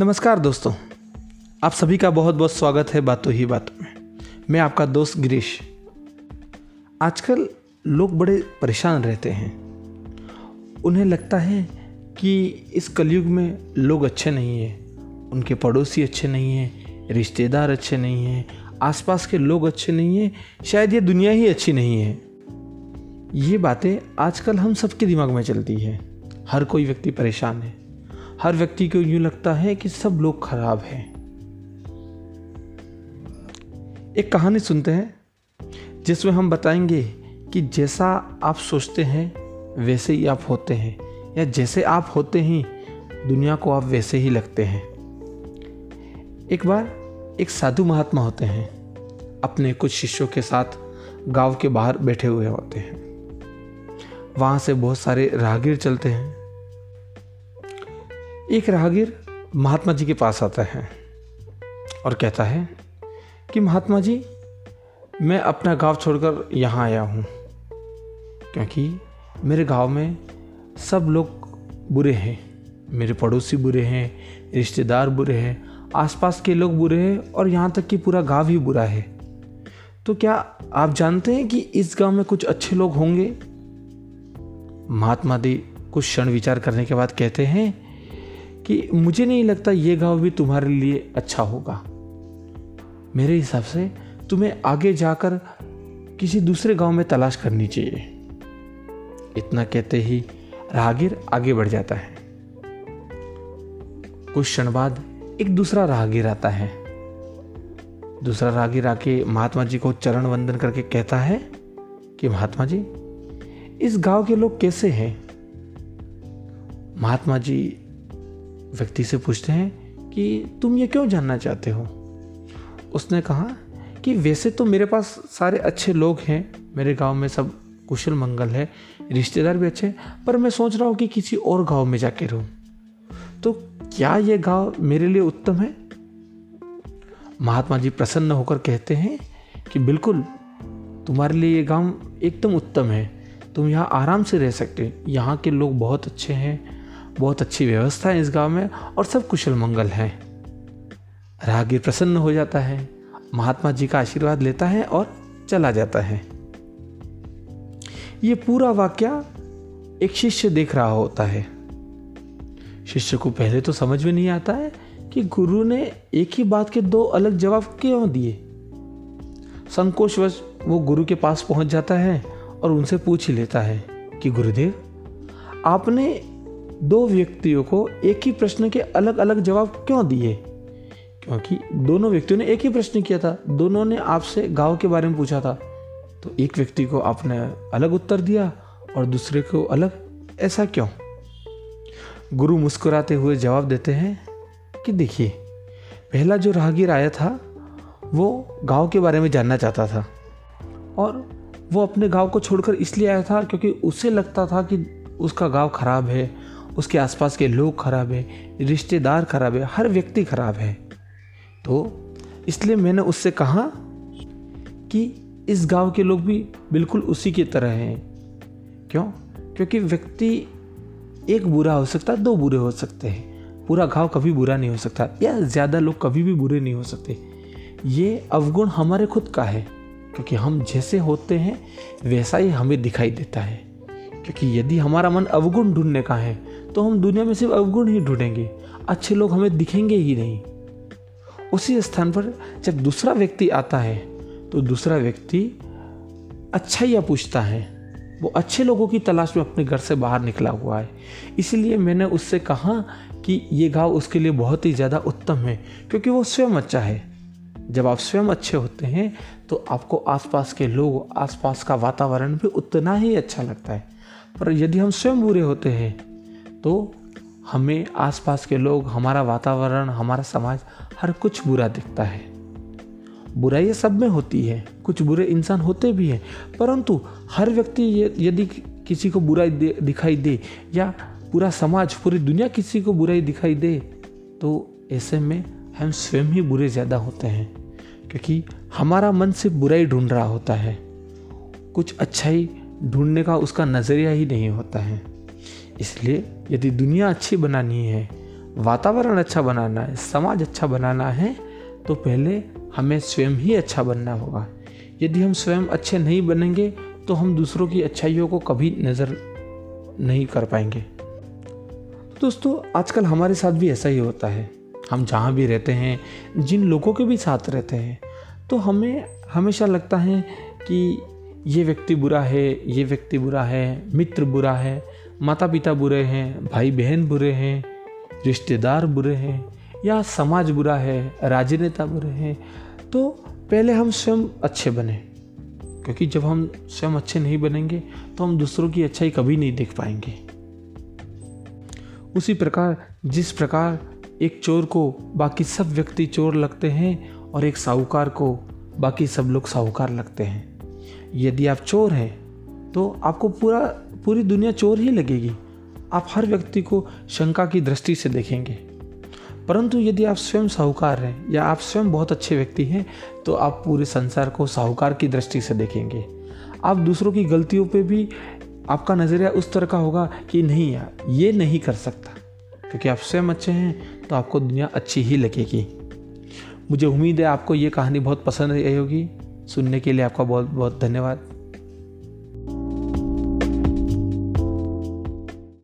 नमस्कार दोस्तों, आप सभी का बहुत बहुत स्वागत है बातों ही बातों में। मैं आपका दोस्त गिरीश। आजकल लोग बड़े परेशान रहते हैं। उन्हें लगता है कि इस कलयुग में लोग अच्छे नहीं हैं, उनके पड़ोसी अच्छे नहीं हैं, रिश्तेदार अच्छे नहीं हैं, आसपास के लोग अच्छे नहीं हैं, शायद ये दुनिया ही अच्छी नहीं है। ये बातें आजकल हम सबके दिमाग में चलती है। हर कोई व्यक्ति परेशान है। हर व्यक्ति को यूँ लगता है कि सब लोग खराब हैं। एक कहानी सुनते हैं, जिसमें हम बताएँगे कि जैसा आप सोचते हैं, वैसे ही आप होते हैं, या जैसे आप होते हैं, दुनिया को आप वैसे ही लगते हैं। एक बार एक साधु महात्मा होते हैं, अपने कुछ शिष्यों के साथ गाँव के बाहर बैठे हुए होते हैं। वहाँ से बहुत सारे राहगीर चलते हैं। एक राहगीर महात्मा जी के पास आता है और कहता है कि महात्मा जी, मैं अपना गाँव छोड़कर यहाँ आया हूँ, क्योंकि मेरे गाँव में सब लोग बुरे हैं, मेरे पड़ोसी बुरे हैं, रिश्तेदार बुरे हैं, आसपास के लोग बुरे हैं और यहाँ तक कि पूरा गाँव ही बुरा है। तो क्या आप जानते हैं कि इस गाँव में कुछ अच्छे लोग होंगे? महात्मा दी कुछ क्षण विचार करने के बाद कहते हैं कि मुझे नहीं लगता ये गाँव भी तुम्हारे लिए अच्छा होगा। मेरे हिसाब से तुम्हें आगे जाकर किसी दूसरे गाँव में तलाश करनी चाहिए। इतना कहते ही राहगीर आगे बढ़ जाता है। कुछ क्षण बाद एक दूसरा राहगीर आता है। दूसरा राहगीर आके महात्मा जी को चरण वंदन करके कहता है कि महात्मा जी, इस गाँव के लोग कैसे हैं? महात्मा जी व्यक्ति से पूछते हैं कि तुम ये क्यों जानना चाहते हो? उसने कहा कि वैसे तो मेरे पास सारे अच्छे लोग हैं, मेरे गाँव में सब कुशल मंगल है, रिश्तेदार भी अच्छे पर मैं सोच रहा हूँ कि किसी और गाँव में जाके रहूँ। तो क्या ये गाँव मेरे लिए उत्तम है? महात्मा जी प्रसन्न होकर कहते हैं कि बिल्कुल, तुम्हारे लिए ये गाँव एकदम उत्तम है। तुम यहाँ आराम से रह सकते हो। यहाँ के लोग बहुत अच्छे हैं बहुत अच्छी व्यवस्था है इस गाँव में और सब कुशल मंगल हैं। राहगीर प्रसन्न हो जाता है, महात्मा जी का आशीर्वाद लेता है और चला जाता है। ये पूरा वाक्य एक शिष्य देख रहा होता है। शिष्य को पहले तो समझ में नहीं आता है कि गुरु ने एक ही बात के दो अलग जवाब क्यों दिए। संकोचवश वो गुरु के पास पहुँच जाता है और उनसे पूछ ही लेता है कि, गुरुदेव, आपने दो व्यक्तियों को एक ही प्रश्न के अलग अलग जवाब क्यों दिए? क्योंकि दोनों व्यक्तियों ने एक ही प्रश्न किया था। दोनों ने आपसे गाँव के बारे में पूछा था। तो एक व्यक्ति को आपने अलग उत्तर दिया और दूसरे को अलग? ऐसा क्यों? गुरु मुस्कुराते हुए जवाब देते हैं कि देखिए, पहला जो राहगीर आया था, वो गाँव के बारे में जानना चाहता था। और वो अपने गाँव को छोड़कर इसलिए आया था क्योंकि उसे लगता था कि उसका गाँव खराब है उसके आसपास के लोग खराब है, रिश्तेदार खराब है, हर व्यक्ति खराब है। तो इसलिए मैंने उससे कहा कि इस गाँव के लोग भी बिल्कुल उसी की तरह हैं। क्यों? क्योंकि व्यक्ति एक बुरा हो सकता है, दो बुरे हो सकते हैं। पूरा गाँव कभी बुरा नहीं हो सकता या ज़्यादा लोग कभी भी बुरे नहीं हो सकते। ये अवगुण हमारे खुद का है, क्योंकि हम जैसे होते हैं, वैसा ही हमें दिखाई देता है। क्योंकि यदि हमारा मन अवगुण ढूँढने का है तो हम दुनिया में सिर्फ़ अवगुण ही ढूंढेंगे। अच्छे लोग हमें दिखेंगे ही नहीं। उसी स्थान पर जब दूसरा व्यक्ति आता है तो दूसरा व्यक्ति अच्छा या पूछता है। वो अच्छे लोगों की तलाश में अपने घर से बाहर निकला हुआ है। इसीलिए मैंने उससे कहा कि ये गाँव उसके लिए बहुत ही ज़्यादा उत्तम है, क्योंकि वो स्वयं अच्छा है। जब आप स्वयं अच्छे होते हैं तो आपको आसपास के लोग, आसपास का वातावरण भी उतना ही अच्छा लगता है। पर यदि हम स्वयं बुरे होते हैं तो हमें आसपास के लोग, हमारा वातावरण, हमारा समाज, हर कुछ बुरा दिखता है। बुराई सब में होती है, कुछ बुरे इंसान होते भी हैं, परंतु हर व्यक्ति यदि किसी को बुराई दिखाई दे, या पूरा समाज, पूरी दुनिया किसी को बुराई दिखाई दे तो ऐसे में हम स्वयं ही बुरे ज़्यादा होते हैं, क्योंकि हमारा मन सिर्फ़ बुराई ढूंढ रहा होता है। कुछ अच्छाई ढूँढने का उसका नज़रिया ही नहीं होता है। इसलिए यदि दुनिया अच्छी बनानी है, वातावरण अच्छा बनाना है, समाज अच्छा बनाना है तो पहले हमें स्वयं ही अच्छा बनना होगा। यदि हम स्वयं अच्छे नहीं बनेंगे तो हम दूसरों की अच्छाइयों को कभी नज़र नहीं कर पाएँगे। दोस्तों, आजकल हमारे साथ भी ऐसा ही होता है। हम जहाँ भी रहते हैं, जिन लोगों के भी साथ रहते हैं तो हमें हमेशा लगता है कि ये व्यक्ति बुरा है, ये व्यक्ति बुरा है, मित्र बुरा है माता पिता बुरे हैं भाई बहन बुरे हैं, रिश्तेदार बुरे हैं, या समाज बुरा है, राजनेता बुरे हैं तो पहले हम स्वयं अच्छे बने। क्योंकि जब हम स्वयं अच्छे नहीं बनेंगे तो हम दूसरों की अच्छाई कभी नहीं देख पाएँगे। उसी प्रकार, जिस प्रकार एक चोर को बाकी सब व्यक्ति चोर लगते हैं और एक साहूकार को बाकी सब लोग साहूकार लगते हैं। यदि आप चोर हैं तो आपको पूरा पूरी दुनिया चोर ही लगेगी। आप हर व्यक्ति को शंका की दृष्टि से देखेंगे। परंतु यदि आप स्वयं साहूकार हैं या आप स्वयं बहुत अच्छे व्यक्ति हैं तो आप पूरे संसार को साहूकार की दृष्टि से देखेंगे। आप दूसरों की गलतियों पे भी आपका नज़रिया उस तरह का होगा कि नहीं यार, ये नहीं कर सकता। क्योंकि आप स्वयं अच्छे हैं तो आपको दुनिया अच्छी ही लगेगी। मुझे उम्मीद है आपको ये कहानी बहुत पसंद आई होगी। सुनने के लिए आपका बहुत बहुत धन्यवाद।